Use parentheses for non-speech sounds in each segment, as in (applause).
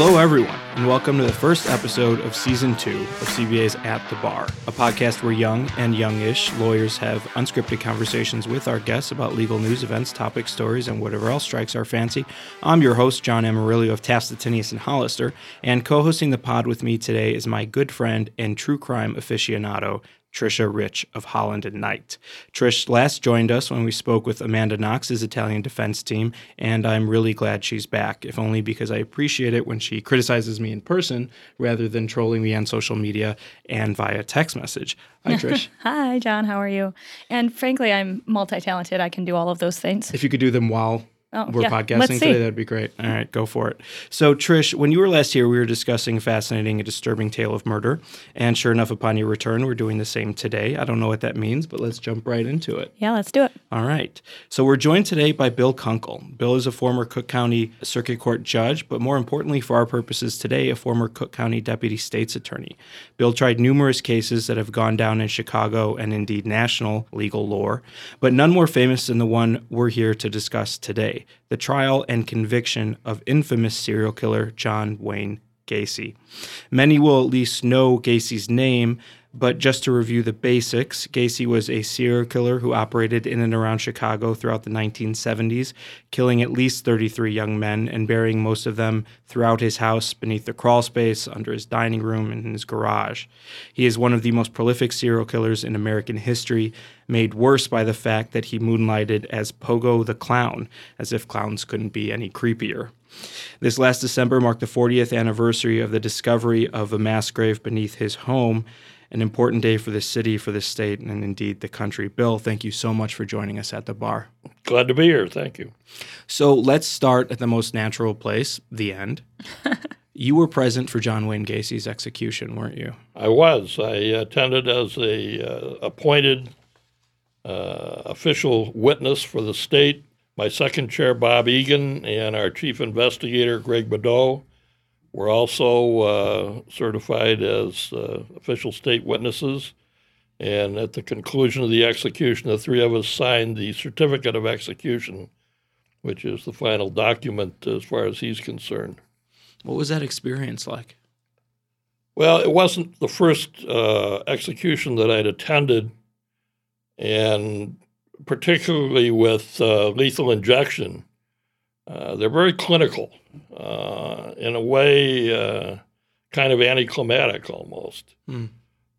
Hello, everyone, and welcome to the first episode of season two of CBA's At the Bar, a podcast where young and youngish lawyers have unscripted conversations with our guests about legal news, events, topics, stories, and whatever else strikes our fancy. I'm your host, John Amarilio of Taft Stettinius and Hollister, and co hosting the pod with me today is my good friend and true crime aficionado, Trisha Rich of Holland and Knight. Trish last joined us when we spoke with Amanda Knox's Italian defense team, and I'm really glad she's back, if only because I appreciate it when she criticizes me in person rather than trolling me on social media and via text message. Hi, (laughs) Trish. Hi, John. How are you? And frankly, I'm multi talented. I can do all of those things. If you could do them while Oh, we're yeah. podcasting today, that'd be great. All right, go for it. So, Trish, when you were last here, we were discussing a fascinating and disturbing tale of murder. And sure enough, upon your return, we're doing the same today. I don't know what that means, but let's jump right into it. Yeah, let's do it. All right. So we're joined today by Bill Kunkel. Bill is a former Cook County Circuit Court judge, but more importantly for our purposes today, a former Cook County Deputy State's Attorney. Bill tried numerous cases that have gone down in Chicago and indeed national legal lore, but none more famous than the one we're here to discuss today the trial and conviction of infamous serial killer John Wayne Gacy. Many will at least know Gacy's name, but just to review the basics, Gacy was a serial killer who operated in and around Chicago throughout the 1970s, killing at least 33 young men and burying most of them throughout his house, beneath the crawl space, under his dining room, and in his garage. He is one of the most prolific serial killers in American history, made worse by the fact that he moonlighted as Pogo the Clown, as if clowns couldn't be any creepier. This last December marked the 40th anniversary of the discovery of a mass grave beneath his home, an important day for the city, for the state, and indeed the country. Bill, thank you so much for joining us at the bar. Glad to be here. Thank you. So let's start at the most natural place, the end. (laughs) you were present for John Wayne Gacy's execution, weren't you? I was. I attended as a uh, appointed uh, official witness for the state. My second chair, Bob Egan, and our chief investigator, Greg Bedoe, were also uh, certified as uh, official state witnesses. And at the conclusion of the execution, the three of us signed the certificate of execution, which is the final document as far as he's concerned. What was that experience like? Well, it wasn't the first uh, execution that I'd attended, and particularly with uh, lethal injection, uh, they're very clinical, uh, in a way, uh, kind of anticlimactic almost. Hmm.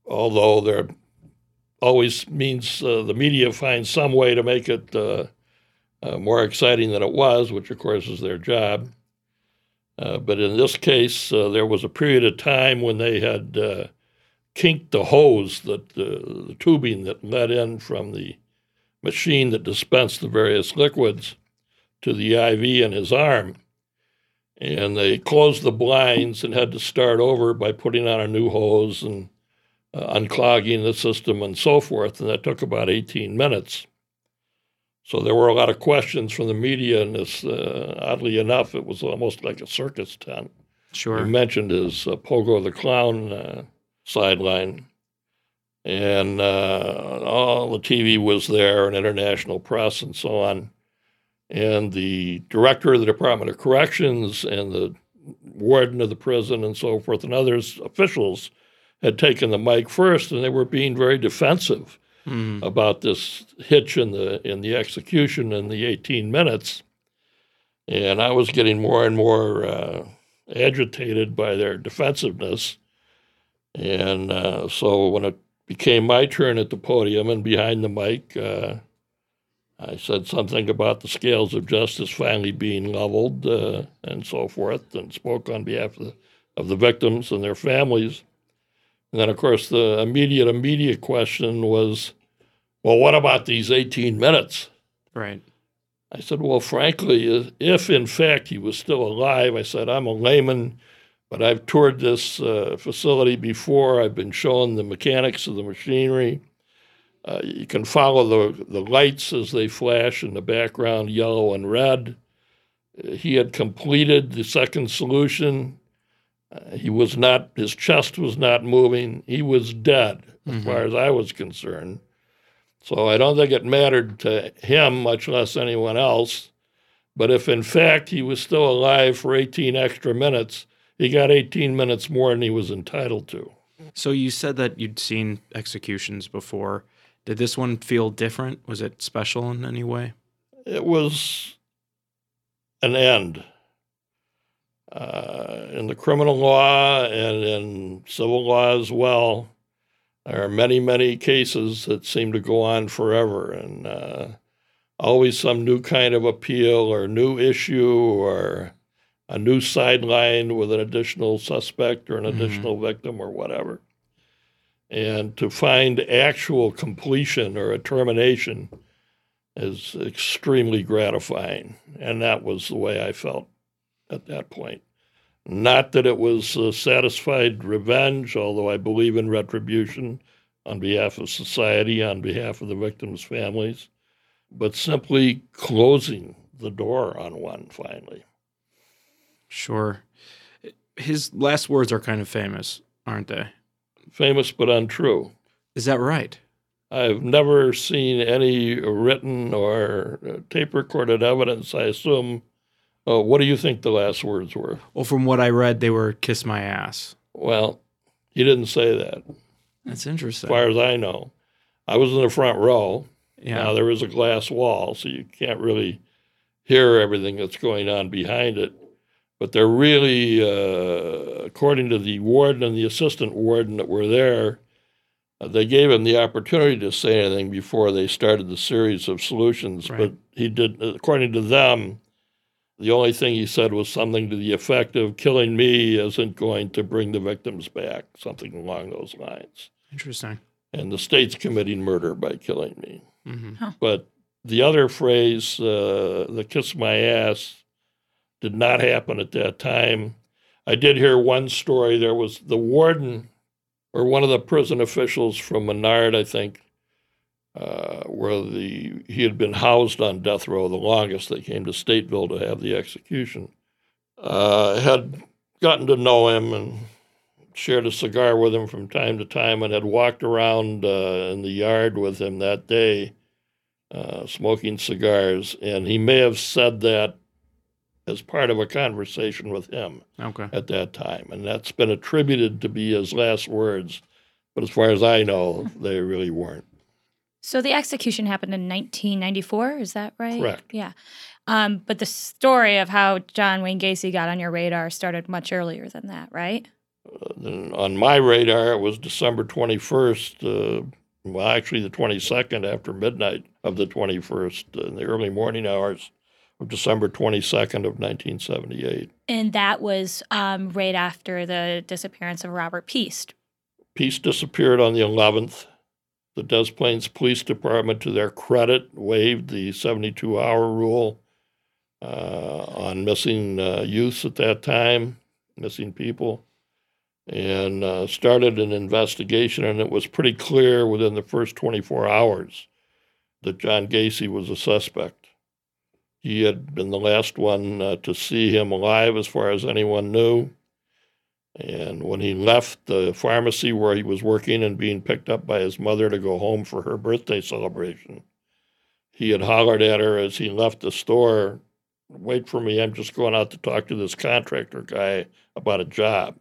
Although there always means uh, the media finds some way to make it uh, uh, more exciting than it was, which of course is their job. Uh, but in this case, uh, there was a period of time when they had uh, kinked the hose, that uh, the tubing that led in from the machine that dispensed the various liquids to the IV in his arm. And they closed the blinds and had to start over by putting on a new hose and uh, unclogging the system and so forth. And that took about 18 minutes. So there were a lot of questions from the media, and this, uh, oddly enough, it was almost like a circus tent. Sure. You mentioned his uh, Pogo the Clown uh, sideline, and uh, all the TV was there, and international press, and so on. And the director of the Department of Corrections and the warden of the prison, and so forth, and others officials had taken the mic first, and they were being very defensive Hmm. about this hitch in the in the execution in the 18 minutes, and I was getting more and more uh, agitated by their defensiveness, and uh, so when it became my turn at the podium and behind the mic, uh, I said something about the scales of justice finally being leveled uh, and so forth, and spoke on behalf of the, of the victims and their families. And then, of course, the immediate, immediate question was, well, what about these 18 minutes? Right. I said, well, frankly, if in fact he was still alive, I said, I'm a layman, but I've toured this uh, facility before. I've been shown the mechanics of the machinery. Uh, you can follow the, the lights as they flash in the background, yellow and red. Uh, he had completed the second solution. Uh, he was not, his chest was not moving. He was dead, as far as I was concerned. So I don't think it mattered to him, much less anyone else. But if in fact he was still alive for 18 extra minutes, he got 18 minutes more than he was entitled to. So you said that you'd seen executions before. Did this one feel different? Was it special in any way? It was an end. Uh, in the criminal law and in civil law as well, there are many, many cases that seem to go on forever, and uh, always some new kind of appeal or new issue or a new sideline with an additional suspect or an Mhm. additional victim or whatever. And to find actual completion or a termination is extremely gratifying. And that was the way I felt at that point. Not that it was uh, satisfied revenge, although I believe in retribution on behalf of society, on behalf of the victims' families, but simply closing the door on one finally. Sure. His last words are kind of famous, aren't they? Famous but untrue. Is that right? I've never seen any written or uh, tape recorded evidence. I assume. Uh, what do you think the last words were? Well, from what I read, they were "kiss my ass." Well, he didn't say that, That's interesting. as far as I know. I was in the front row. Yeah. Now there is a glass wall, so you can't really hear everything that's going on behind it. But they're really, uh, according to the warden and the assistant warden that were there, uh, they gave him the opportunity to say anything before they started the series of solutions. Right. But he did, according to them, the only thing he said was something to the effect of killing me isn't going to bring the victims back, something along those lines. Interesting. And the state's committing murder by killing me. hmm But the other phrase, uh, the kiss my ass, did not happen at that time. I did hear one story. There was the warden or one of the prison officials from Menard, I think, uh, where the he had been housed on death row the longest. They came to Stateville to have the execution. Uh, had gotten to know him and shared a cigar with him from time to time, and had walked around uh, in the yard with him that day, uh, smoking cigars. And he may have said that as part of a conversation with him Okay. at that time, and that's been attributed to be his last words. But as far as I know, (laughs) they really weren't. So the execution happened in 1994. Is that right? Correct. Yeah. Um, but the story of how John Wayne Gacy got on your radar started much earlier than that, right? Then on my radar, it was December 21st, uh, well, actually the 22nd after midnight of the 21st, in the early morning hours of December 22nd of 1978. And that was um, right after the disappearance of Robert Piest. Piest disappeared on the 11th. The Des Plaines Police Department, to their credit, waived the 72 hour rule uh, on missing uh, youths at that time, missing people, and uh, started an investigation. And it was pretty clear within the first 24 hours that John Gacy was a suspect. He had been the last one uh, to see him alive, as far as anyone knew. And when he left the pharmacy where he was working and being picked up by his mother to go home for her birthday celebration, he had hollered at her as he left the store, Wait for me, I'm just going out to talk to this contractor guy about a job.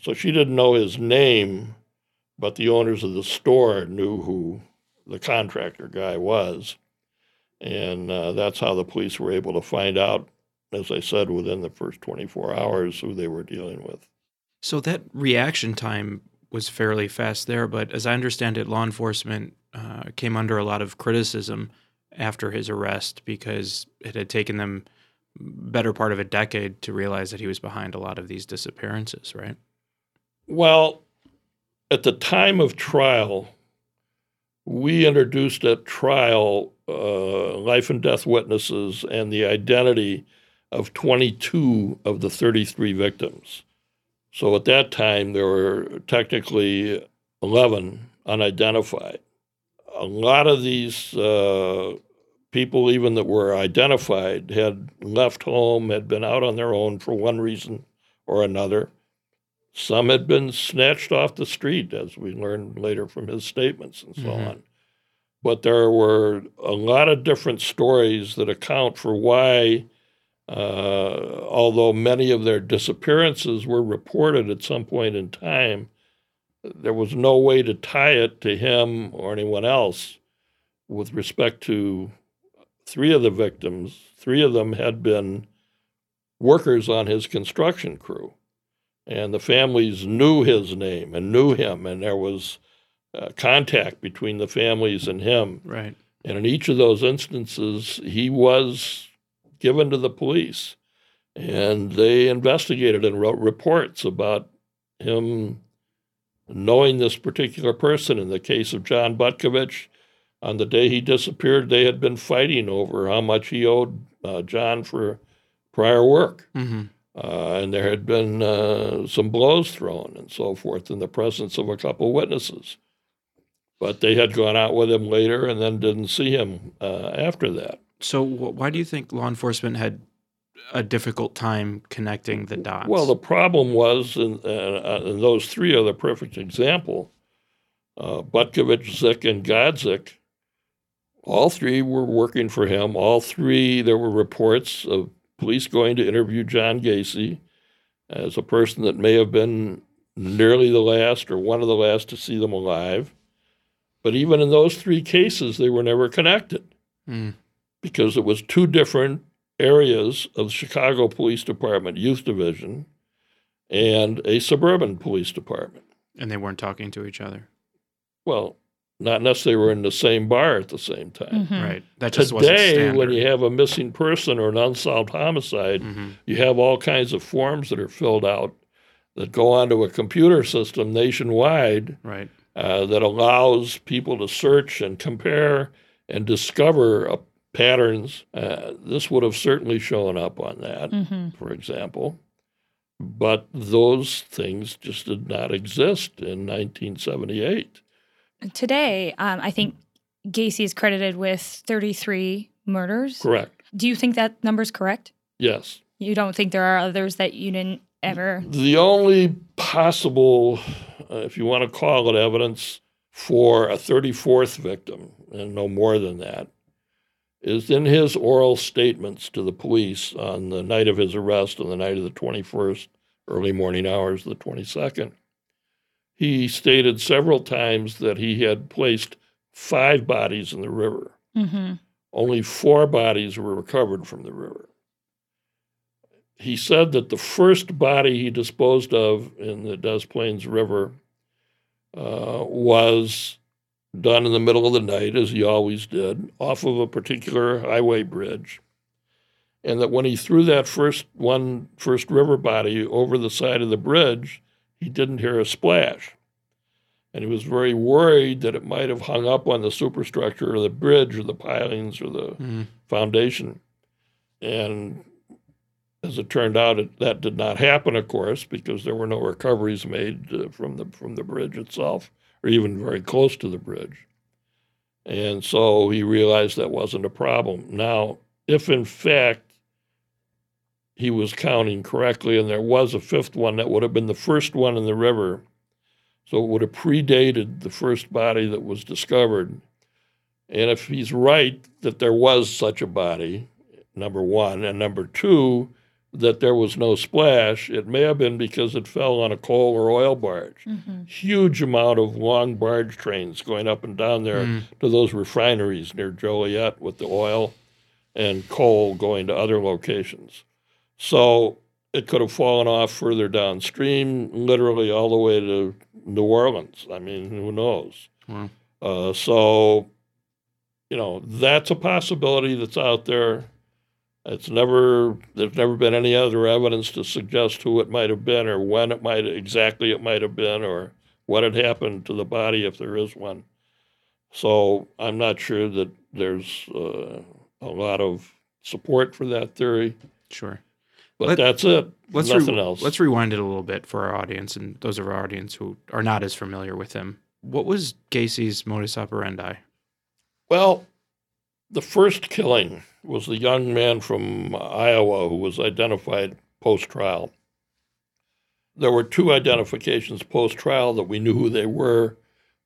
So she didn't know his name, but the owners of the store knew who the contractor guy was. And uh, that's how the police were able to find out, as I said, within the first 24 hours who they were dealing with. So that reaction time was fairly fast there, but as I understand it, law enforcement uh, came under a lot of criticism after his arrest because it had taken them better part of a decade to realize that he was behind a lot of these disappearances, right? Well, at the time of trial, we introduced at trial uh, life and death witnesses and the identity of 22 of the 33 victims. So at that time, there were technically 11 unidentified. A lot of these uh, people, even that were identified, had left home, had been out on their own for one reason or another. Some had been snatched off the street, as we learned later from his statements and so Mhm. on. But there were a lot of different stories that account for why Uh, although many of their disappearances were reported at some point in time, there was no way to tie it to him or anyone else with respect to three of the victims. Three of them had been workers on his construction crew. And the families knew his name and knew him, and there was uh, contact between the families and him. Right. And in each of those instances, he was given to the police. And they investigated and wrote reports about him knowing this particular person. In the case of John Butkovich, on the day he disappeared, they had been fighting over how much he owed uh, John for prior work. Mm-hmm. Uh, and there had been uh, some blows thrown and so forth in the presence of a couple witnesses. But they had gone out with him later and then didn't see him uh, after that. So, wh- why do you think law enforcement had a difficult time connecting the dots? Well, the problem was, and, uh, and those three are the perfect example. Uh, Butkovich, Szyc, and Godzik, all three were working for him. All three, there were reports of police going to interview John Gacy as a person that may have been nearly the last or one of the last to see them alive. But even in those three cases, they were never connected Mm. because it was two different areas of the Chicago Police Department Youth Division and a suburban police department. and they weren't talking to each other. Well, not unless they were in the same bar at the same time. Mhm. Right. That just wasn't Today, when you have a missing person or an unsolved homicide, hmm you have all kinds of forms that are filled out that go onto a computer system nationwide Right. Uh, that allows people to search and compare and discover uh, patterns. Uh, this would have certainly shown up on that, Mhm. for example. But those things just did not exist in 1978. Today, um, I think Gacy is credited with 33 murders. Correct. Do you think that number's correct? Yes. You don't think there are others that you didn't ever? The only possible, uh, if you want to call it evidence, for a 34th victim, and no more than that, is in his oral statements to the police on the night of his arrest, on the night of the 21st, early morning hours of the 22nd. He stated several times that he had placed five bodies in the river. hmm Only four bodies were recovered from the river. He said that the first body he disposed of in the Des Plaines River uh, was done in the middle of the night, as he always did, off of a particular highway bridge. And that when he threw that first one, first river body over the side of the bridge, he didn't hear a splash. And he was very worried that it might have hung up on the superstructure or the bridge or the pilings or the Mhm. foundation. And as it turned out, it, that did not happen, of course, because there were no recoveries made uh, from the from the bridge itself, or even very close to the bridge. And so he realized that wasn't a problem. Now, if in fact he was counting correctly, and there was a fifth one that would have been the first one in the river, so it would have predated the first body that was discovered. And if he's right that there was such a body, number one, and number two, that there was no splash, it may have been because it fell on a coal or oil barge. hmm Huge amount of long barge trains going up and down there Mm. to those refineries near Joliet with the oil and coal going to other locations. So it could have fallen off further downstream, literally all the way to New Orleans. I mean, who knows? Wow. Uh, so, you know, that's a possibility that's out there. It's never there's never been any other evidence to suggest who it might have been or when it might exactly it might have been or what had happened to the body if there is one. So I'm not sure that there's uh, a lot of support for that theory, Sure. but Let- that's it. Let's Nothing re- else. Let's rewind it a little bit for our audience and those of our audience who are not as familiar with him. What was Gacy's modus operandi? Well, the first killing was the young man from Iowa who was identified post trial. There were two identifications post trial that we knew who they were,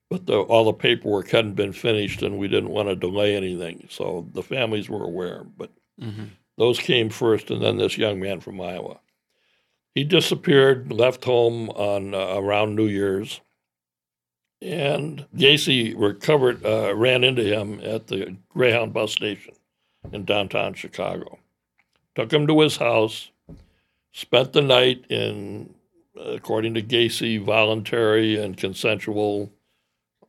but the, all the paperwork hadn't been finished and we didn't want to delay anything. So the families were aware. But Mm-hmm. Those came first, and then this young man from Iowa. He disappeared, left home on uh, around New Year's, and Gacy recovered, uh, ran into him at the Greyhound bus station in downtown Chicago. Took him to his house, spent the night in, according to Gacy, voluntary and consensual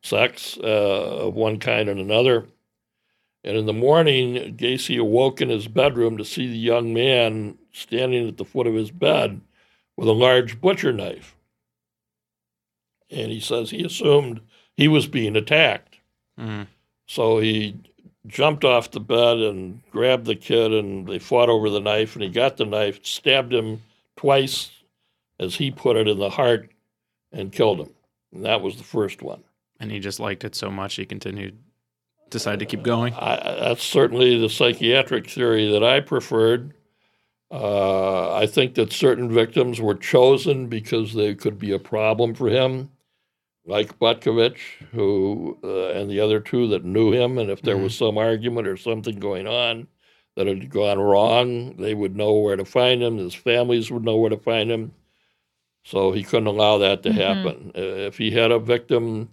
sex uh, of one kind and another. And in the morning, Gacy awoke in his bedroom to see the young man standing at the foot of his bed with a large butcher knife. And he says he assumed he was being attacked. Mm. So he jumped off the bed and grabbed the kid, and they fought over the knife. And he got the knife, stabbed him twice, as he put it, in the heart, and killed him. And that was the first one. And he just liked it so much he continued, decided to keep going. I, that's certainly the psychiatric theory that I preferred. Uh, I think that certain victims were chosen because they could be a problem for him, like Butkovich, who uh, and the other two that knew him. And if there was some argument or something going on that had gone wrong, they would know where to find him. His families would know where to find him. So he couldn't allow that to Mhm. happen. If he had a victim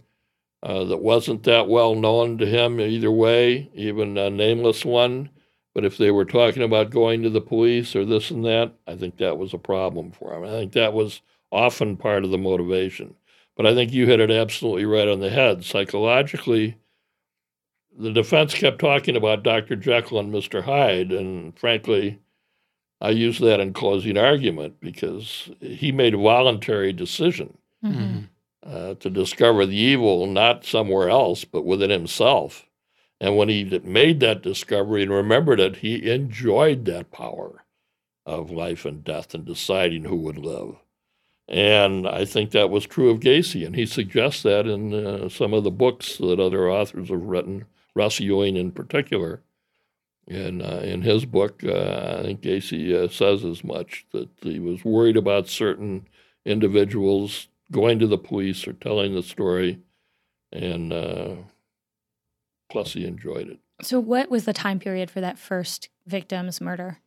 uh, that wasn't that well known to him either way, even a nameless one. But if they were talking about going to the police or this and that, I think that was a problem for him. I think that was often part of the motivation. But I think you hit it absolutely right on the head. Psychologically, the defense kept talking about Dr. Jekyll and Mr. Hyde, and frankly, I use that in closing argument because he made a voluntary decision Mhm. uh, to discover the evil not somewhere else, but within himself. And when he made that discovery and remembered it, he enjoyed that power of life and death and deciding who would live. And I think that was true of Gacy, and he suggests that in uh, some of the books that other authors have written, Russ Ewing in particular. In, uh, in his book, uh, I think Gacy uh, says as much that he was worried about certain individuals going to the police or telling the story, and uh, plus he enjoyed it. So, what was the time period for that first victim's murder?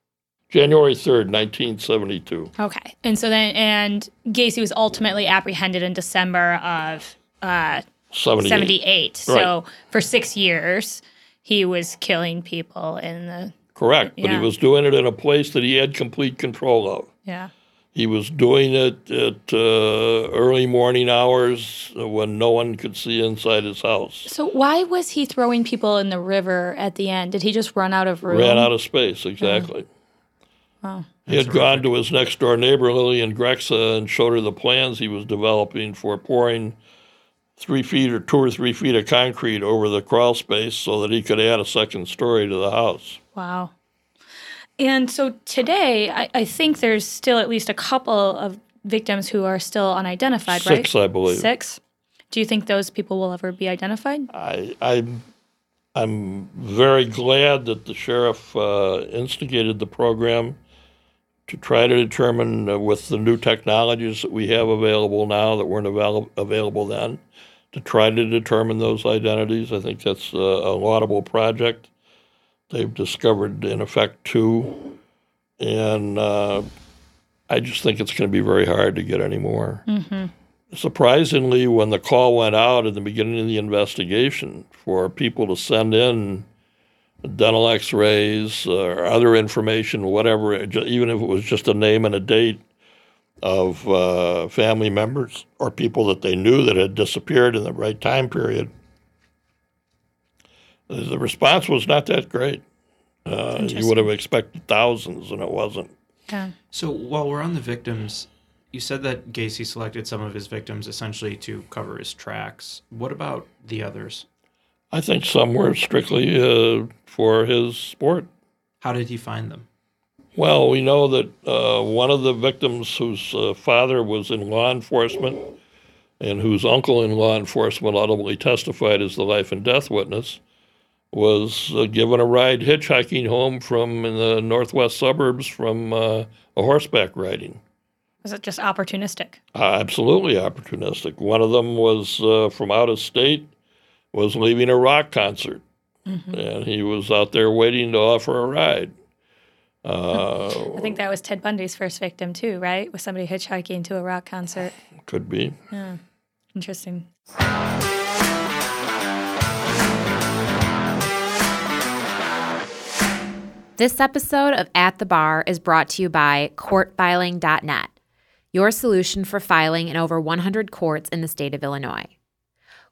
January 3rd, 1972. Okay. And so then, and Gacy was ultimately apprehended in December of uh, 78. 78. So, for six years, he was killing people in the, Correct, but he was doing it in a place that he had complete control of. yeah. He was doing it at uh, early morning hours when no one could see inside his house. So, why was he throwing people in the river at the end? Did he just run out of room? Ran out of space, exactly. Wow. He had gone to his next door neighbor, Lillian Grexa, and showed her the plans he was developing for pouring three feet or two or three feet of concrete over the crawl space so that he could add a second story to the house. Wow. And so today, I, I think there's still at least a couple of victims who are still unidentified, right? Six, I believe. Six. Do you think those people will ever be identified? I, I'm, I'm very glad that the sheriff uh, instigated the program to try to determine uh, with the new technologies that we have available now that weren't avail- available then, to try to determine those identities. I think that's a, a laudable project. They've discovered, in effect, two, and uh, I just think it's going to be very hard to get any more. Mm-hmm. Surprisingly, when the call went out at the beginning of the investigation for people to send in dental x rays or other information, whatever, even if it was just a name and a date of uh, family members or people that they knew that had disappeared in the right time period, the response was not that great. Uh, you would have expected thousands, and it wasn't. Yeah. So while we're on the victims, you said that Gacy selected some of his victims essentially to cover his tracks. What about the others? I think some were strictly uh, for his sport. How did he find them? Well, we know that uh, one of the victims whose uh, father was in law enforcement and whose uncle in law enforcement ultimately testified as the life and death witness was uh, given a ride hitchhiking home from in the northwest suburbs from uh, a horseback riding. Was it just opportunistic? Uh, absolutely opportunistic. One of them was uh, from out of state, was leaving a rock concert, and he was out there waiting to offer a ride. Uh, I think that was Ted Bundy's first victim too, right? With somebody hitchhiking to a rock concert. could be. Yeah, interesting. This episode of At the Bar is brought to you by courtfiling.net, your solution for filing in over 100 courts in the state of Illinois.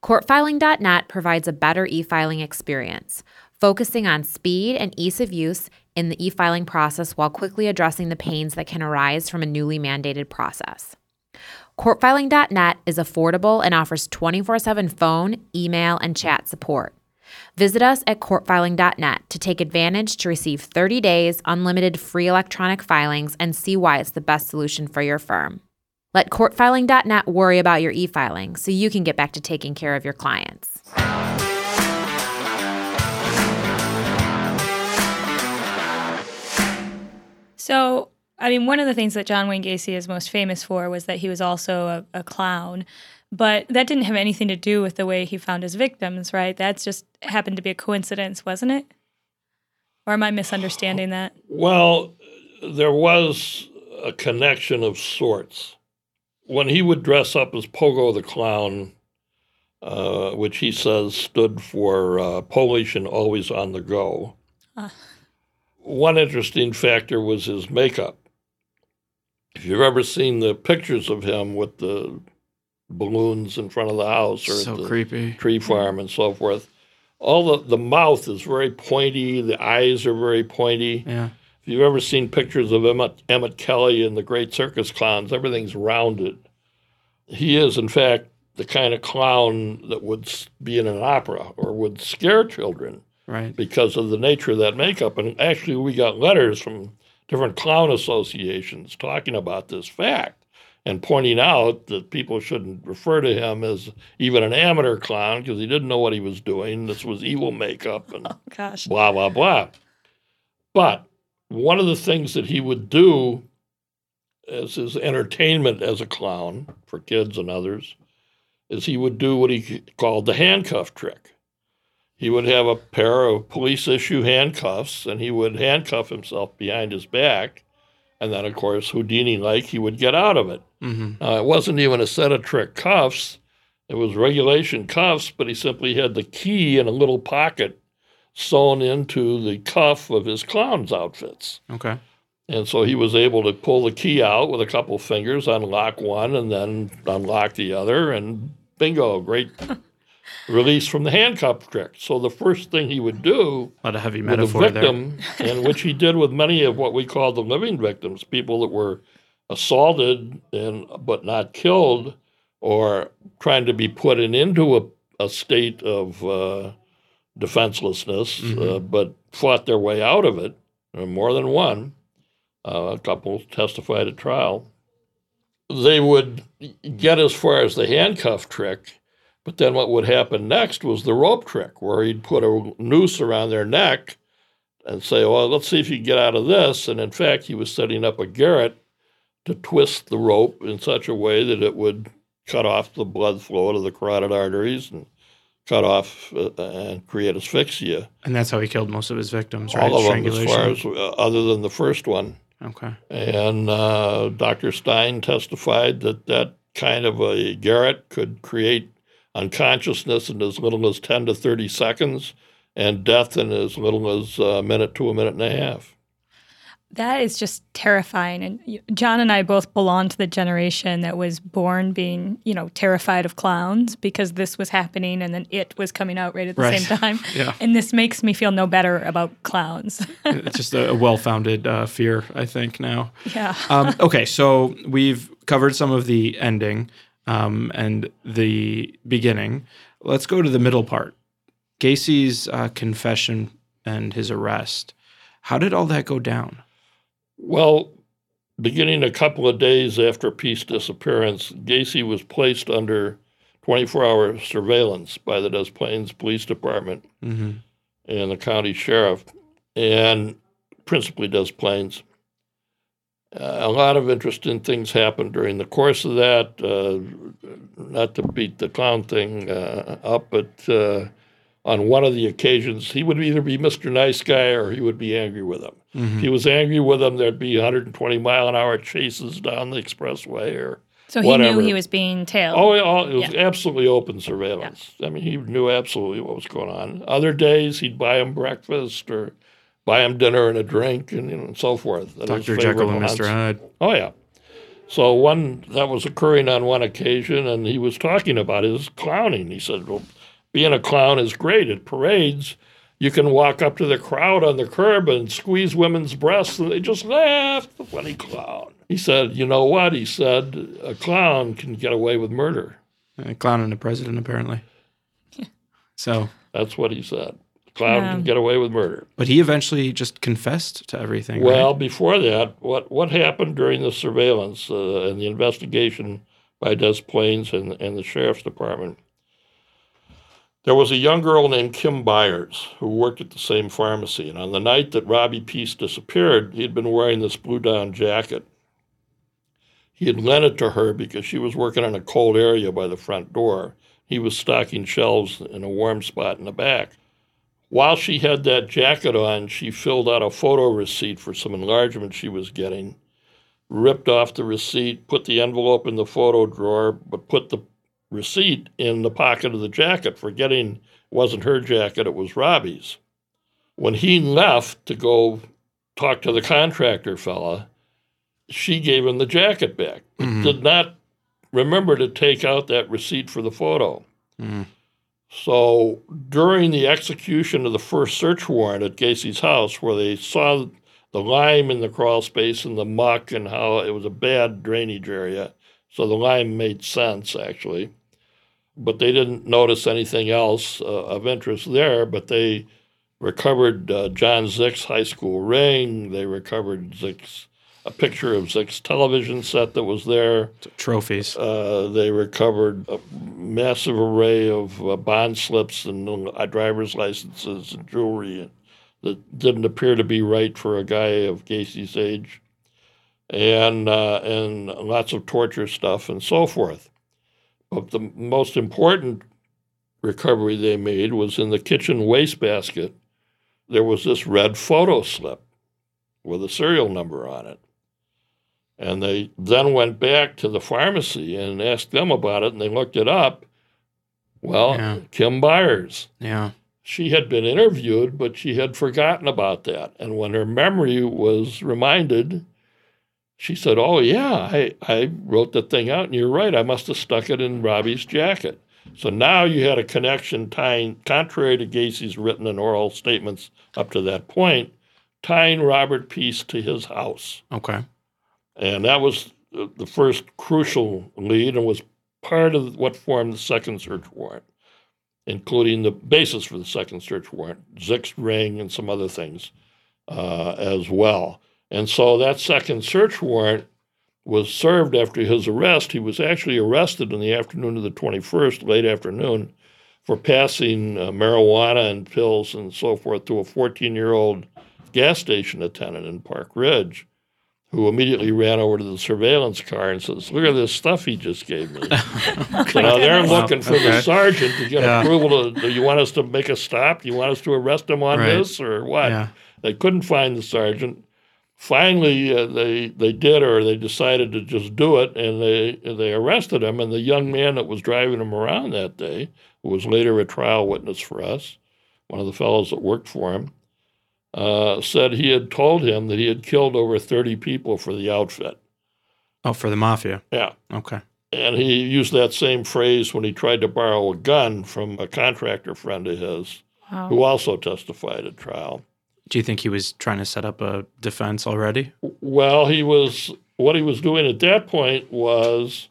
Courtfiling.net provides a better e filing experience, focusing on speed and ease of use in the e filing process while quickly addressing the pains that can arise from a newly mandated process. Courtfiling.net is affordable and offers 24 7 phone, email, and chat support. Visit us at courtfiling.net to take advantage to receive 30 days unlimited free electronic filings and see why it's the best solution for your firm. Let courtfiling.net worry about your e filing so you can get back to taking care of your clients. So, I mean, one of the things that John Wayne Gacy is most famous for was that he was also a, a clown. But that didn't have anything to do with the way he found his victims, right? That's just happened to be a coincidence, wasn't it? Or am I misunderstanding that? Well, there was a connection of sorts. When he would dress up as Pogo the Clown, uh, which he says stood for uh, Polish and always on the go, Ah. one interesting factor was his makeup. If you've ever seen the pictures of him with the balloons in front of the house or So at the creepy. tree farm and so forth, all the, the mouth is very pointy, the eyes are very pointy. Yeah. If you've ever seen pictures of Emmett, Emmett Kelly and the Great Circus Clowns, everything's rounded. He is, in fact, the kind of clown that would be in an opera or would scare children Right. because of the nature of that makeup. And actually, we got letters from different clown associations talking about this fact and pointing out that people shouldn't refer to him as even an amateur clown because he didn't know what he was doing. This was evil makeup and (laughs) oh, Gosh. blah, blah, blah. But one of the things that he would do as his entertainment as a clown for kids and others is he would do what he called the handcuff trick. He would have a pair of police issue handcuffs and he would handcuff himself behind his back. And then, of course, Houdini like, he would get out of it. hmm Now, it wasn't even a set of trick cuffs. It was regulation cuffs, but he simply had the key in a little pocket sewn into the cuff of his clown's outfits. Okay. And so he was able to pull the key out with a couple fingers, unlock one, and then unlock the other, and bingo, great (laughs) release from the handcuff trick. So the first thing he would do A lot of heavy with a metaphor there. victim, and which he did with many of what we call the living victims, people that were assaulted and but not killed, or trying to be put in, into a, a state of uh, defenselessness, uh, Mhm. but fought their way out of it. uh, More than one, uh, a couple testified at trial. They would get as far as the handcuff trick, but then what would happen next was the rope trick, where he'd put a noose around their neck and say, Well, let's see if you can get out of this. And in fact, he was setting up a garrote to twist the rope in such a way that it would cut off the blood flow to the carotid arteries and cut off uh, and create asphyxia. And that's how he killed most of his victims, right? All of them, as far as uh, other than the first one. okay. And uh, Dr. Stein testified that that kind of a garrote could create unconsciousness in as little as 10 to 30 seconds and death in as little as a minute to a minute and a half. That is just terrifying. And John and I both belong to the generation that was born being, you know, terrified of clowns because this was happening and then it was coming out right at the Right. same time. (laughs) Yeah. And this makes me feel no better about clowns. (laughs) it's just a, a well-founded uh, fear, I think now. yeah. Um, (laughs) okay, so we've covered some of the ending um, and the beginning. Let's go to the middle part. Gacy's uh, confession and his arrest. How did all that go down? Well, beginning a couple of days after Piest disappearance, Gacy was placed under 24 hour surveillance by the Des Plaines Police Department hmm and the county sheriff, and principally Des Plaines. Uh, a lot of interesting things happened during the course of that. Uh, not to beat the clown thing uh, up, but uh, on one of the occasions, he would either be Mr. Nice Guy or he would be angry with him. If he was angry with him, there'd be 120 mile an hour chases down the expressway or So he Whatever. knew he was being tailed. Oh, yeah, oh, it was absolutely open surveillance. I mean, he knew absolutely what was going on. Other days, he'd buy him breakfast or buy him dinner and a drink and, you know, and so forth. Dr. Jekyll and. Mr. Hyde. Oh, yeah. So one that was occurring on one occasion, and he was talking about his clowning. He said, "Well, being a clown is great at parades. You can walk up to the crowd on the curb and squeeze women's breasts, and they just laugh. The funny clown." He said, "You know what?" He said, "A clown can get away with murder." A clown and the president, apparently. (laughs) So, That's what he said. A clown Yeah. can get away with murder. but he eventually just confessed to everything. Well, right? before that, what what happened during the surveillance uh, and the investigation by Des Plaines and, and the sheriff's department? There was a young girl named Kim Byers who worked at the same pharmacy, and on the night that Robbie Piest disappeared, he had been wearing this blue down jacket. He had lent it to her because she was working in a cold area by the front door. He was stocking shelves in a warm spot in the back. While she had that jacket on, she filled out a photo receipt for some enlargement she was getting, ripped off the receipt, put the envelope in the photo drawer, but put the receipt in the pocket of the jacket, forgetting it wasn't her jacket, it was Robbie's. When he left to go talk to the contractor fella, she gave him the jacket back, but Mhm. did not remember to take out that receipt for the photo. Mhm. So during the execution of the first search warrant at Gacy's house, where they saw the lime in the crawl space and the muck and how it was a bad drainage area, so the lime made sense actually, but they didn't notice anything else uh, of interest there. But they recovered uh, John Szyc's high school ring. They recovered Szyc's a picture of Szyc's television set that was there. trophies. Uh, they recovered a massive array of uh, bond slips and uh, driver's licenses and jewelry that didn't appear to be right for a guy of Gacy's age, and uh, and lots of torture stuff and so forth. But the most important recovery they made was in the kitchen wastebasket. There was this red photo slip with a serial number on it. And they then went back to the pharmacy and asked them about it, and they looked it up. Well, Yeah. Kim Byers. Yeah. She had been interviewed, but she had forgotten about that. And when her memory was reminded, she said, Oh, yeah, I, I wrote the thing out, and you're right. I must have stuck it in Robbie's jacket. So now you had a connection tying, contrary to Gacy's written and oral statements up to that point, tying Robert Piest to his house. Okay. And that was the first crucial lead and was part of what formed the second search warrant, including the basis for the second search warrant, Szyc's ring and some other things uh, as well. And so that second search warrant was served after his arrest. He was actually arrested in the afternoon of the 21st, late afternoon, for passing uh, marijuana and pills and so forth to a 14 year old gas station attendant in Park Ridge who immediately ran over to the surveillance car and says, "Look at this stuff he just gave me." so (laughs) (laughs) now they're Wow, looking for the sergeant to get Yeah. approval. To, do you want us to make a stop? Do you want us to arrest him on Right. this or what? Yeah. They couldn't find the sergeant. Finally, uh, they they did, or they decided to just do it, and they they arrested him. And the young man that was driving him around that day, who was later a trial witness for us, one of the fellows that worked for him, uh, said he had told him that he had killed over 30 people for the outfit. Oh, for the mafia. Yeah. Okay. And he used that same phrase when he tried to borrow a gun from a contractor friend of his Wow. who also testified at trial. Do you think he was trying to set up a defense already? Well, he was, what he was doing at that point was,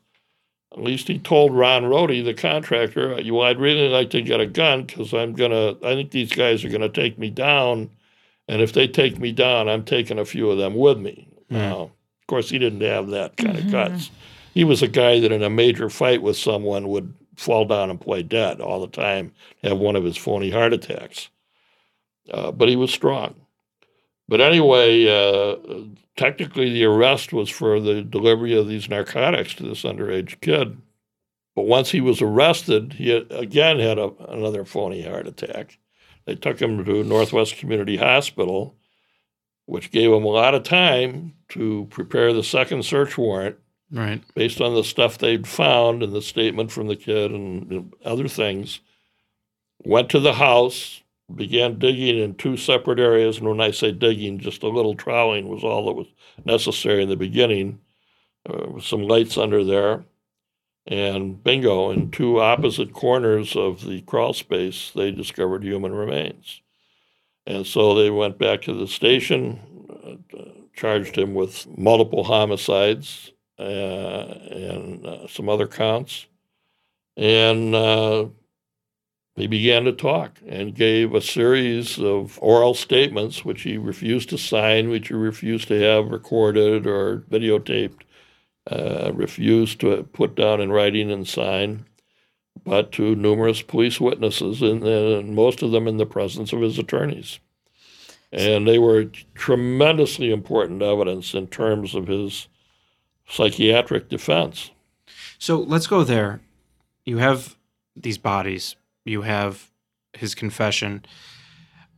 at least he told Ron Rohde, the contractor, well, I'd really like to get a gun because I'm going to, I think these guys are going to take me down. And if they take me down, I'm taking a few of them with me. Hmm. Now, of course, he didn't have that kind of mm-hmm. guts. He was a guy that in a major fight with someone would fall down and play dead all the time, have one of his phony heart attacks. Uh, but he was strong. But anyway, uh, technically the arrest was for the delivery of these narcotics to this underage kid. But once he was arrested, he had, again had a, another phony heart attack. They took him to Northwest Community Hospital, which gave him a lot of time to prepare the second search warrant Right. based on the stuff they'd found and the statement from the kid and other things. Went to the house, began digging in two separate areas. And when I say digging, just a little troweling was all that was necessary in the beginning, uh, with some lights under there. And bingo, in two opposite corners of the crawl space, they discovered human remains. And so they went back to the station, uh, charged him with multiple homicides uh, and uh, some other counts. And uh, he began to talk and gave a series of oral statements, which he refused to sign, which he refused to have recorded or videotaped, uh, refused to put down in writing and sign, but to numerous police witnesses, and, and most of them in the presence of his attorneys. And they were tremendously important evidence in terms of his psychiatric defense. So let's go there. You have these bodies, you have his confession.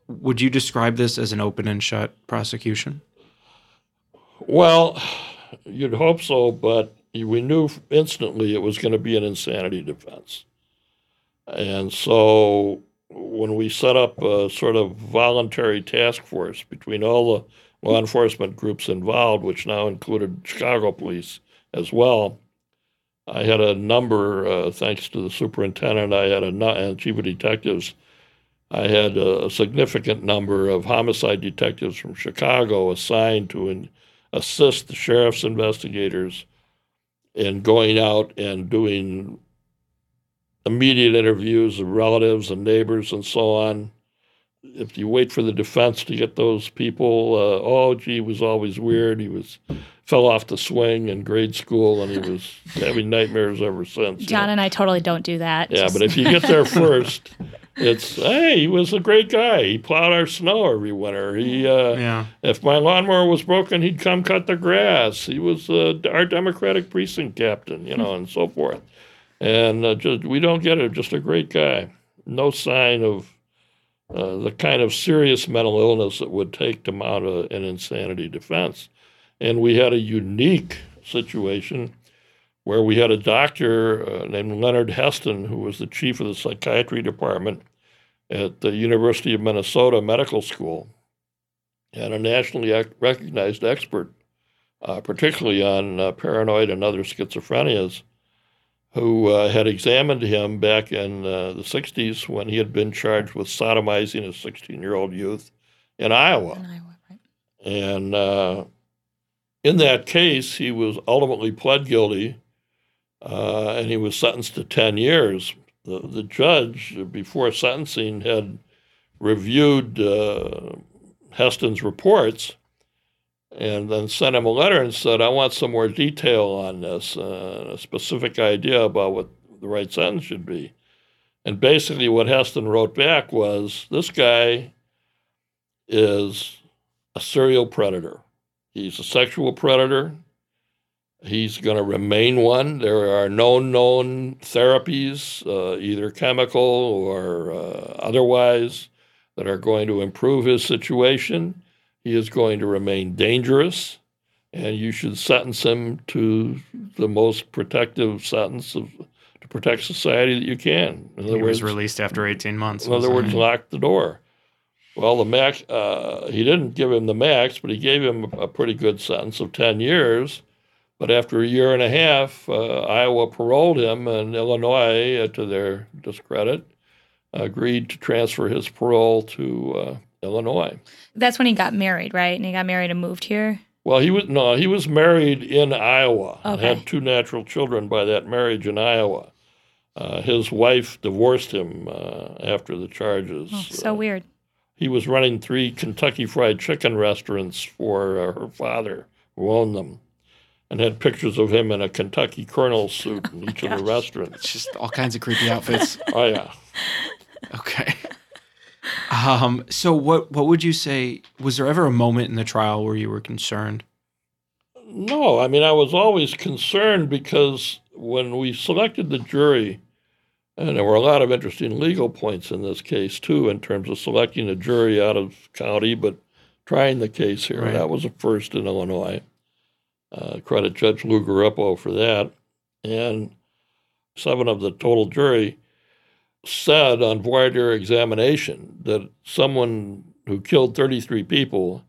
Would you describe this as an open and shut prosecution? Well, you'd hope so, but we knew instantly it was going to be an insanity defense. And so when we set up a sort of voluntary task force between all the law enforcement groups involved, which now included Chicago police as well, I had a number, uh, thanks to the superintendent, I had a and chief of detectives. I had a significant number of homicide detectives from Chicago assigned to in, assist the sheriff's investigators in going out and doing immediate interviews of relatives and neighbors and so on. If you wait for the defense to get those people, uh, oh, gee, was always weird. He was fell off the swing in grade school, and he was (laughs) having nightmares ever since. you John know. and I totally don't do that. Yeah, Just- but if you (laughs) get there first, it's hey, he was a great guy. He plowed our snow every winter. He, uh, Yeah. if my lawnmower was broken, he'd come cut the grass. He was uh, our Democratic precinct captain, you know, and so forth. And uh, just we don't get it. Just a great guy. No sign of uh, the kind of serious mental illness it would take to mount a, an insanity defense. And we had a unique situation where we had a doctor uh, named Leonard Heston, who was the chief of the psychiatry department at the University of Minnesota Medical School, and a nationally ac- recognized expert, uh, particularly on uh, paranoid and other schizophrenias, who uh, had examined him back in uh, the 60s when he had been charged with sodomizing a 16 year old youth in Iowa. In Iowa, right. And uh, in that case, he was ultimately pled guilty uh, and he was sentenced to 10 years. The, the judge, before sentencing, had reviewed uh, Heston's reports and then sent him a letter and said, I want some more detail on this, uh, a specific idea about what the right sentence should be. And basically, what Heston wrote back was this guy is a serial predator. He's a sexual predator. He's going to remain one. There are no known therapies, uh, either chemical or uh, otherwise, that are going to improve his situation. He is going to remain dangerous, and you should sentence him to the most protective sentence of, to protect society that you can. In He other was released after 18 months. in other words, he? lock the door. Well, the max, uh, he didn't give him the max, but he gave him a pretty good sentence of 10 years. But after a year and a half, uh, Iowa paroled him, and Illinois, uh, to their discredit, agreed to transfer his parole to uh, Illinois. That's when he got married, right? And he got married and moved here. Well, he was no, he was married in Iowa and Okay. had two natural children by that marriage in Iowa. Uh, his wife divorced him uh, after the charges. Oh, so Uh, weird. he was running three Kentucky Fried Chicken restaurants for uh, her father, who owned them, and had pictures of him in a Kentucky Colonel (laughs) suit in each of the restaurants. It's just all kinds of creepy outfits. Oh yeah. Okay. Um, so what what would you say was there ever a moment in the trial where you were concerned? No, I mean I was always concerned because when we selected the jury, and there were a lot of interesting legal points in this case too, in terms of selecting a jury out of county, but trying the case here. Right. That was a first in Illinois. Uh, credit Judge Lou Garippo for that. And seven of the total jury said on voir dire examination that someone who killed 33 people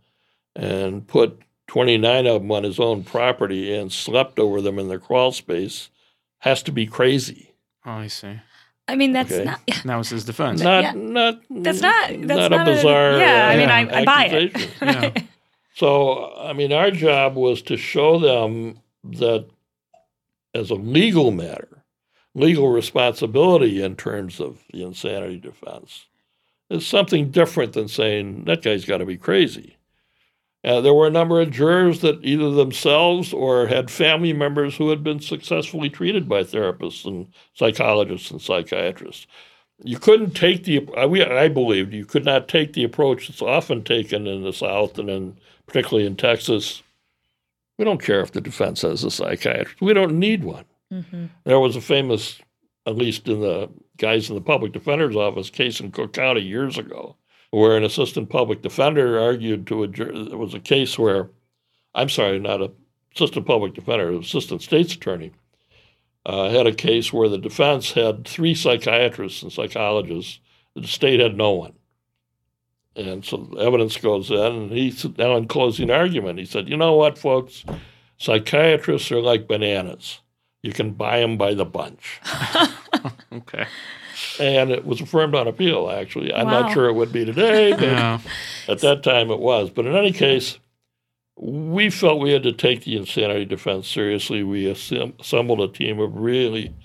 and put 29 of them on his own property and slept over them in their crawl space has to be crazy. Oh, I see. I mean, that's Okay. not. And that was his defense. Not, yeah. not, That's not. That's not, not, a bizarre. yeah, I mean, uh, I, I buy it. (laughs) Yeah. So, I mean, our job was to show them that as a legal matter, legal responsibility in terms of the insanity defense is something different than saying that guy's got to be crazy. Uh, there were a number of jurors that either themselves or had family members who had been successfully treated by therapists and psychologists and psychiatrists. You couldn't take the, I believed you could not take the approach that's often taken in the South and in, particularly in Texas. We don't care if the defense has a psychiatrist. We don't need one. Hmm There was a famous, at least in the guys in the public defender's office, case in Cook County years ago, where an assistant public defender argued to a jury. There was a case where, I'm sorry, not a assistant public defender, an assistant state's attorney, uh, had a case where the defense had three psychiatrists and psychologists. The state had no one. And so evidence goes in, and he now in closing argument, he said, you know what, folks, psychiatrists are like bananas. You can buy them by the bunch. (laughs) Okay. And it was affirmed on appeal, actually. I'm Wow. not sure it would be today, but Yeah. at that time it was. But in any case, we felt we had to take the insanity defense seriously. We assemb- assembled a team of really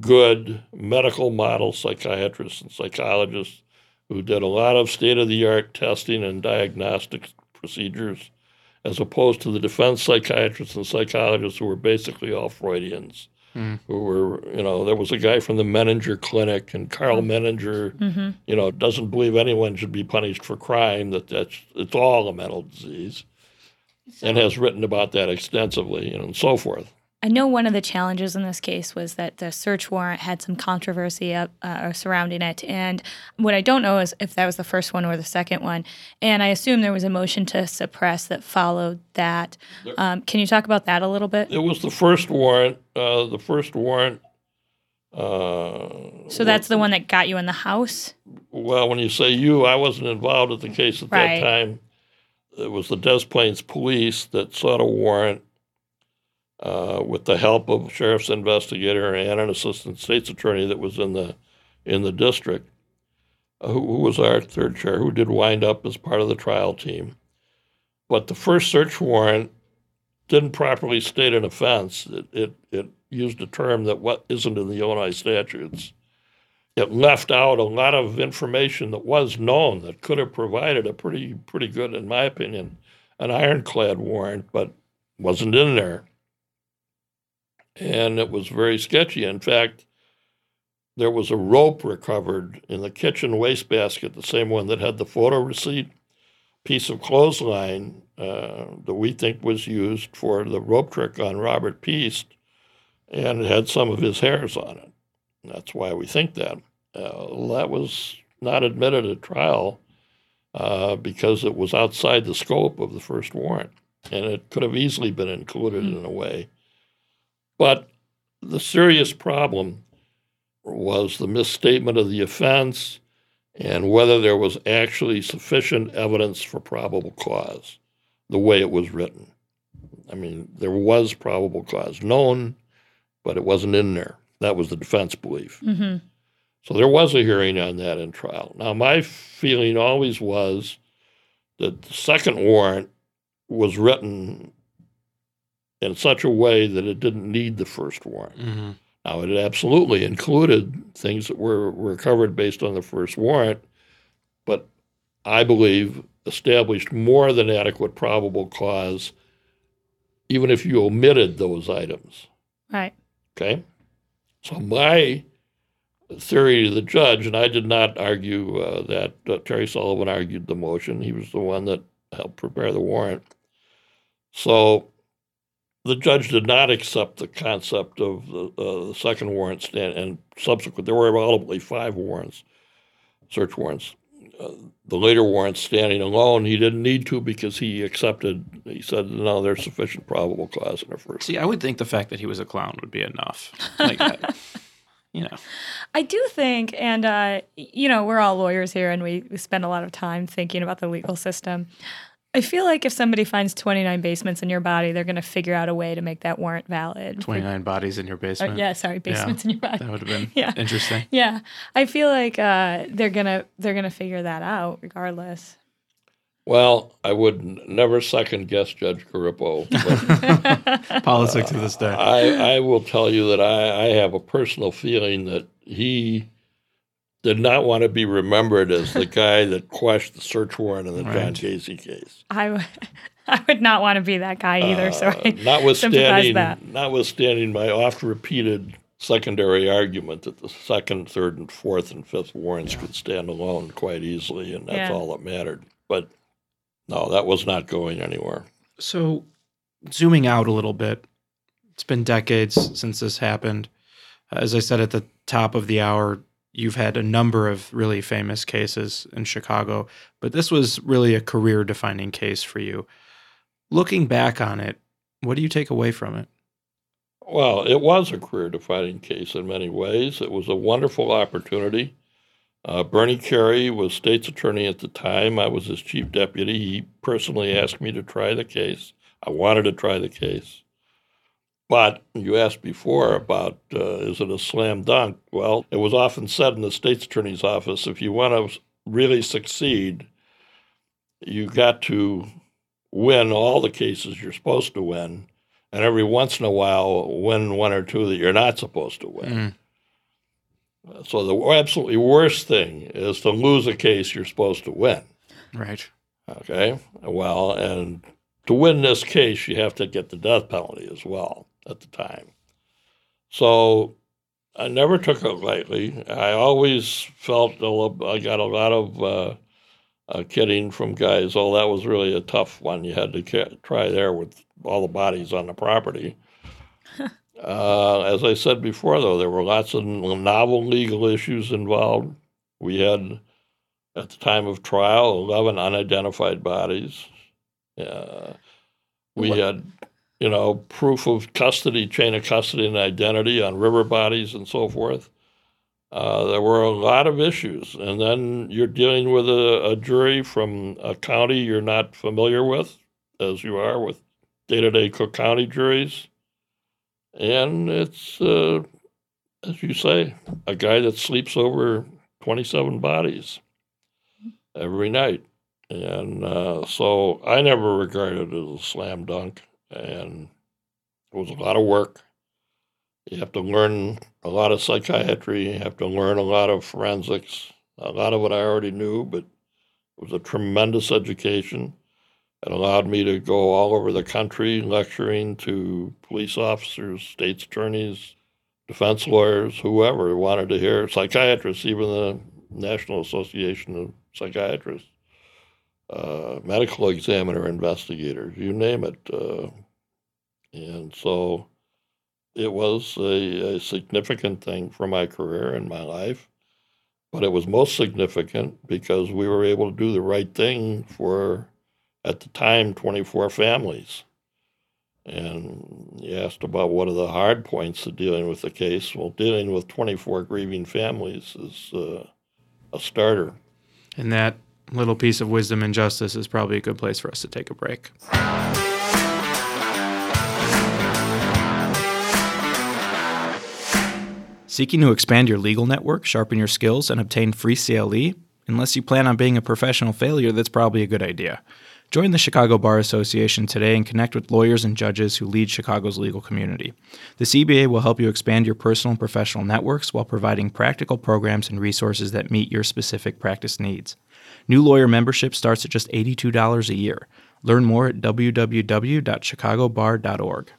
good medical model psychiatrists and psychologists who did a lot of state of the art testing and diagnostic procedures, as opposed to the defense psychiatrists and psychologists who were basically all Freudians. Hmm. Who were, you know, there was a guy from the Menninger Clinic, and Karl Menninger hmm you know, doesn't believe anyone should be punished for crime, that that's, it's all a mental disease, and has written about that extensively you know, and so forth. I know one of the challenges in this case was that the search warrant had some controversy up, uh, surrounding it. And what I don't know is if that was the first one or the second one. And I assume there was a motion to suppress that followed that. Um, can you talk about that a little bit? It was the first warrant. Uh, the first warrant. Uh, So that's the one that got you in the house? well, when you say you, I wasn't involved at the case at Right. that time. It was the Des Plaines Police that sought a warrant uh, with the help of sheriff's investigator and an assistant state's attorney that was in the in the district, uh, who, who was our third chair, who did wind up as part of the trial team. But the first search warrant didn't properly state an offense. It, it, it used a term that what isn't in the Illinois statutes. It left out a lot of information that was known that could have provided a pretty pretty good, in my opinion, an ironclad warrant, but wasn't in there. And it was very sketchy. In fact, there was a rope recovered in the kitchen wastebasket, the same one that had the photo receipt, piece of clothesline uh, that we think was used for the rope trick on Robert Piest, and it had some of his hairs on it. That's why we think that. Uh, that was not admitted at trial uh, because it was outside the scope of the first warrant, and it could have easily been included in a way. But the serious problem was the misstatement of the offense and whether there was actually sufficient evidence for probable cause, the way it was written. I mean, there was probable cause known, but it wasn't in there. That was the defense belief. hmm So there was a hearing on that in trial. Now, my feeling always was that the second warrant was written in such a way that it didn't need the first warrant. hmm Now, it absolutely included things that were, were covered based on the first warrant, but I believe established more than adequate probable cause, even if you omitted those items. Right. Okay? So, my theory to the judge, and I did not argue uh, that uh, Terry Sullivan argued the motion, he was the one that helped prepare the warrant. So, the judge did not accept the concept of the, uh, the second warrant stand and subsequent. There were ultimately five warrants, search warrants. Uh, the later warrant standing alone, he didn't need to because he accepted. He said, "No, there's sufficient probable cause in the first." See, I would think the fact that he was a clown would be enough. Like, I- (laughs) you know, I do think, and uh, you know, we're all lawyers here, and we, we spend a lot of time thinking about the legal system. I feel like if somebody finds 29 basements in your body, they're going to figure out a way to make that warrant valid. 29 bodies in your Uh, basement. yeah, sorry, basements in your body. That would have been (laughs) Yeah. interesting. Yeah, I feel like uh, they're gonna they're gonna figure that out regardless. Well, I would n- never second guess Judge Garippo. But (laughs) Politics to this day. I, I will tell you that I, I have a personal feeling that he did not want to be remembered as the guy that quashed the search warrant in the John Gacy case. I would (laughs) I would not want to be that guy either. so Uh, I notwithstanding, that. notwithstanding my oft-repeated secondary argument that the second, third, and fourth and fifth warrants could stand alone quite easily, and that's Yeah. all that mattered. But no, that was not going anywhere. So, zooming out a little bit, it's been decades since this happened. As I said at the top of the hour, you've had a number of really famous cases in Chicago, but this was really a career defining case for you. Looking back on it, what do you take away from it? Well, it was a career defining case in many ways. It was a wonderful opportunity. Uh, Bernie Carey was state's attorney at the time. I was his chief deputy. He personally asked me to try the case. I wanted to try the case. But you asked before about uh, is it a slam dunk? Well, it was often said in the state's attorney's office if you want to really succeed, you got to win all the cases you're supposed to win and every once in a while win one or two that you're not supposed to win. Mm, So the absolutely worst thing is to lose a case you're supposed to win. right. Okay, well, and to win this case, you have to get the death penalty as well at the time. So I never took it lightly. I always felt a little, I got a lot of uh, uh, kidding from guys. Oh, that was really a tough one. You had to ca- try there with all the bodies on the property. (laughs) uh, as I said before, though, there were lots of novel legal issues involved. We had at the time of trial, 11 unidentified bodies. Uh, we What- had, you know, proof of custody, chain of custody and identity on river bodies and so forth. Uh, there were a lot of issues. And then you're dealing with a, a jury from a county you're not familiar with, as you are with day to day Cook County juries. And it's, uh, as you say, a guy that sleeps over 27 bodies every night. And uh, so I never regarded it as a slam dunk. And it was a lot of work. You have to learn a lot of psychiatry. You have to learn a lot of forensics. A lot of it I already knew, but it was a tremendous education. It allowed me to go all over the country lecturing to police officers, state's attorneys, defense lawyers, whoever wanted to hear, psychiatrists, even the National Association of Psychiatrists, uh, medical examiner investigators, you name it. Uh, and so it was a, a significant thing for my career and my life. But it was most significant because we were able to do the right thing for, at the time, 24 families. And you asked about what are the hard points of dealing with the case. Well, dealing with 24 grieving families is uh, a starter. And that little piece of wisdom and justice is probably a good place for us to take a break. Seeking to expand your legal network, sharpen your skills, and obtain free CLE? Unless you plan on being a professional failure, that's probably a good idea. Join the Chicago Bar Association today and connect with lawyers and judges who lead Chicago's legal community. The CBA will help you expand your personal and professional networks while providing practical programs and resources that meet your specific practice needs. New lawyer membership starts at just $82 a year. Learn more at www.chicagobar.org.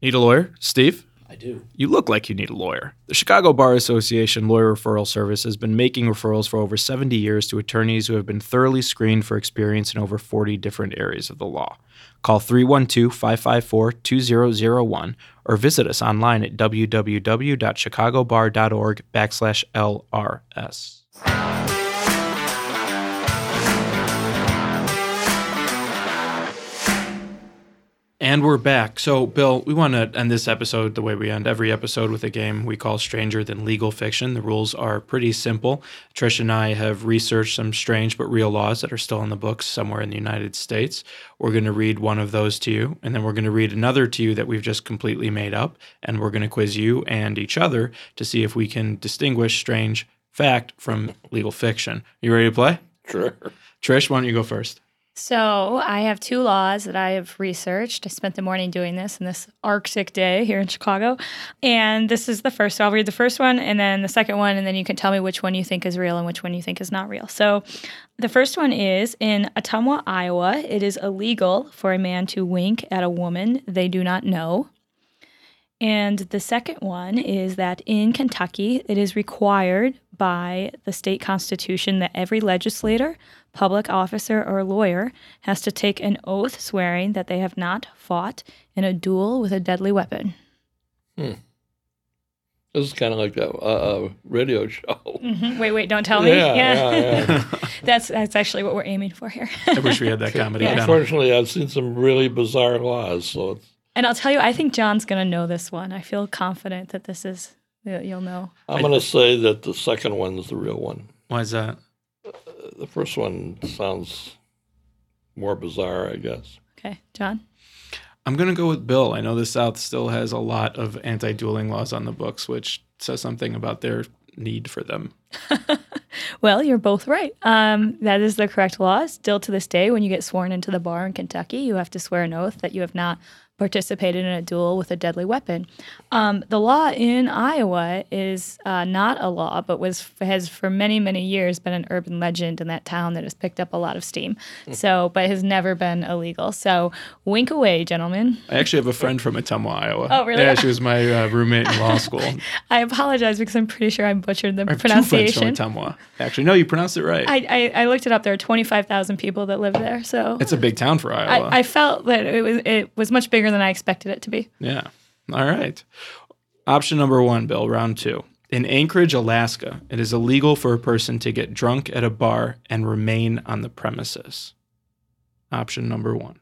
Need a lawyer? Steve? I do. You look like you need a lawyer. The Chicago Bar Association Lawyer Referral Service has been making referrals for over 70 years to attorneys who have been thoroughly screened for experience in over 40 different areas of the law. Call 312 554 2001 or visit us online at www.chicagobar.org backslash LRS. And we're back. So, Bill, we want to end this episode the way we end every episode with a game we call Stranger Than Legal Fiction. The rules are pretty simple. Trish and I have researched some strange but real laws that are still in the books somewhere in the United States. We're going to read one of those to you, and then we're going to read another to you that we've just completely made up. And we're going to quiz you and each other to see if we can distinguish strange fact from legal fiction. You ready to play? Sure. Trish, why don't you go first? So I have two laws that I have researched. I spent the morning doing this in this Arctic day here in Chicago. And this is the first. So I'll read the first one and then the second one, and then you can tell me which one you think is real and which one you think is not real. So the first one is in Ottumwa, Iowa, it is illegal for a man to wink at a woman they do not know. And the second one is that in Kentucky, it is required by the state constitution that every legislator, public officer, or lawyer has to take an oath swearing that they have not fought in a duel with a deadly weapon. This is kind of like that uh, uh, radio show. Mhm. Wait, wait, don't tell me. Yeah, yeah, yeah. (laughs) (laughs) that's that's actually what we're aiming for here. I wish we had that comedy Yeah. Unfortunately, I've seen some really bizarre laws, so it's, and I'll tell you, I think John's gonna know this one. I feel confident that this is you'll know. I'm going to say that the second one is the real one. Why is that? The first one sounds more bizarre, I guess. Okay, John. I'm going to go with Bill. I know the South still has a lot of anti dueling laws on the books, which says something about their need for them. (laughs) Well, you're both right. Um, that is the correct law. Still to this day, when you get sworn into the bar in Kentucky, you have to swear an oath that you have not participated in a duel with a deadly weapon. Um, the law in Iowa is uh, not a law, but was has for many many years been an urban legend in that town that has picked up a lot of steam. So, but has never been illegal. So, wink away, gentlemen. I actually have a friend from Ottumwa, Iowa. Oh, really? Yeah, she was my uh, roommate in law (laughs) school. I I apologize because I'm pretty sure I butchered the have two friends from pronunciation. Ottumwa. Actually, no, you pronounced it right. I, I, I looked it up. There are 25,000 people that live there. So it's a big town for Iowa. I, I felt that it was it was much bigger than I expected it to be. yeah. All right. Option number one, Bill, round two. In Anchorage, Alaska, it is illegal for a person to get drunk at a bar and remain on the premises. Option number one.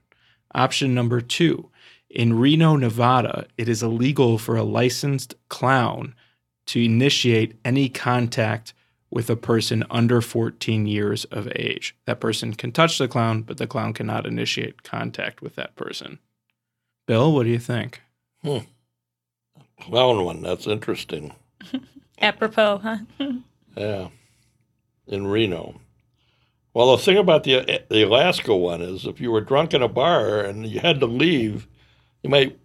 Option number two. In Reno, Nevada, it is illegal for a licensed clown to initiate any contact with a person under 14 years of age. That person can touch the clown, but the clown cannot initiate contact with that person. Bill, what do you think? Clown one, that's interesting. (laughs) Apropos, huh? (laughs) Yeah. In Reno. Well, the thing about the the Alaska one is if you were drunk in a bar and you had to leave, you might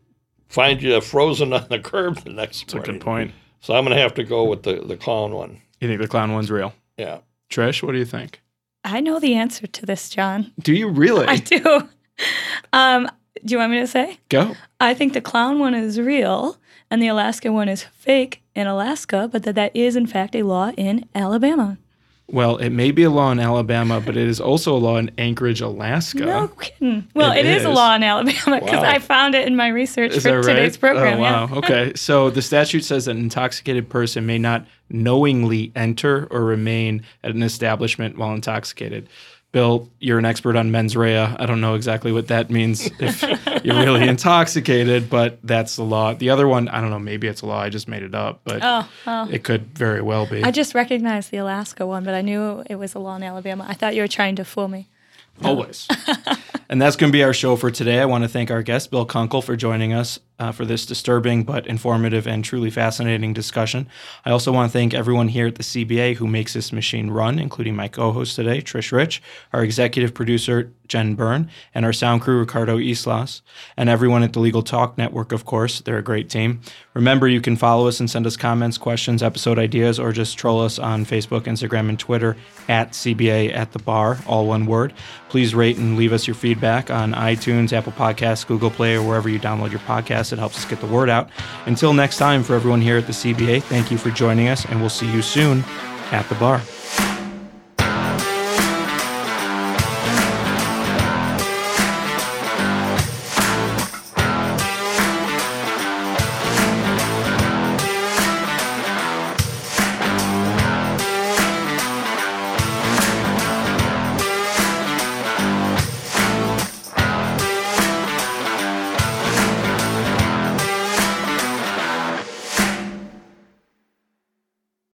find you frozen on the curb the next That's a good point. So I'm going to have to go with the, the clown one. You think the clown one's real? Yeah. Trish, what do you think? I know the answer to this, John. Do you really? (laughs) I do. Um, do you want me to say? Go. I think the clown one is real and the Alaska one is fake in Alaska, but that that is in fact a law in Alabama. Well, it may be a law in Alabama, but it is also a law in Anchorage, Alaska. No kidding. Well, It it is. a law in Alabama because Wow. I found it in my research Is for right? today's oh, program. Oh, yeah. wow. okay. (laughs) So the statute says that an intoxicated person may not knowingly enter or remain at an establishment while intoxicated. Bill, you're an expert on mens rea. I don't know exactly what that means (laughs) if you're really intoxicated, but that's the law. The other one, I don't know, maybe it's a law. I just made it up, but Oh, oh. it could very well be. I just recognized the Alaska one, but I knew it was a law in Alabama. I thought you were trying to fool me. Always. (laughs) and that's going to be our show for today. I want to thank our guest, Bill Kunkle, for joining us uh, for this disturbing but informative and truly fascinating discussion. I also want to thank everyone here at the CBA who makes this machine run, including my co host today, Trish Rich, our executive producer, Jen Byrne, and our sound crew, Ricardo Islas, and everyone at the Legal Talk Network, of course. They're a great team. Remember, you can follow us and send us comments, questions, episode ideas, or just troll us on Facebook, Instagram, and Twitter at CBA at the bar, all one word. Please rate and leave us your feedback on iTunes, Apple Podcasts, Google Play, or wherever you download your It helps us get the word out. Until next time, for everyone here at the CBA, thank you for joining us, and we'll see you soon at the bar.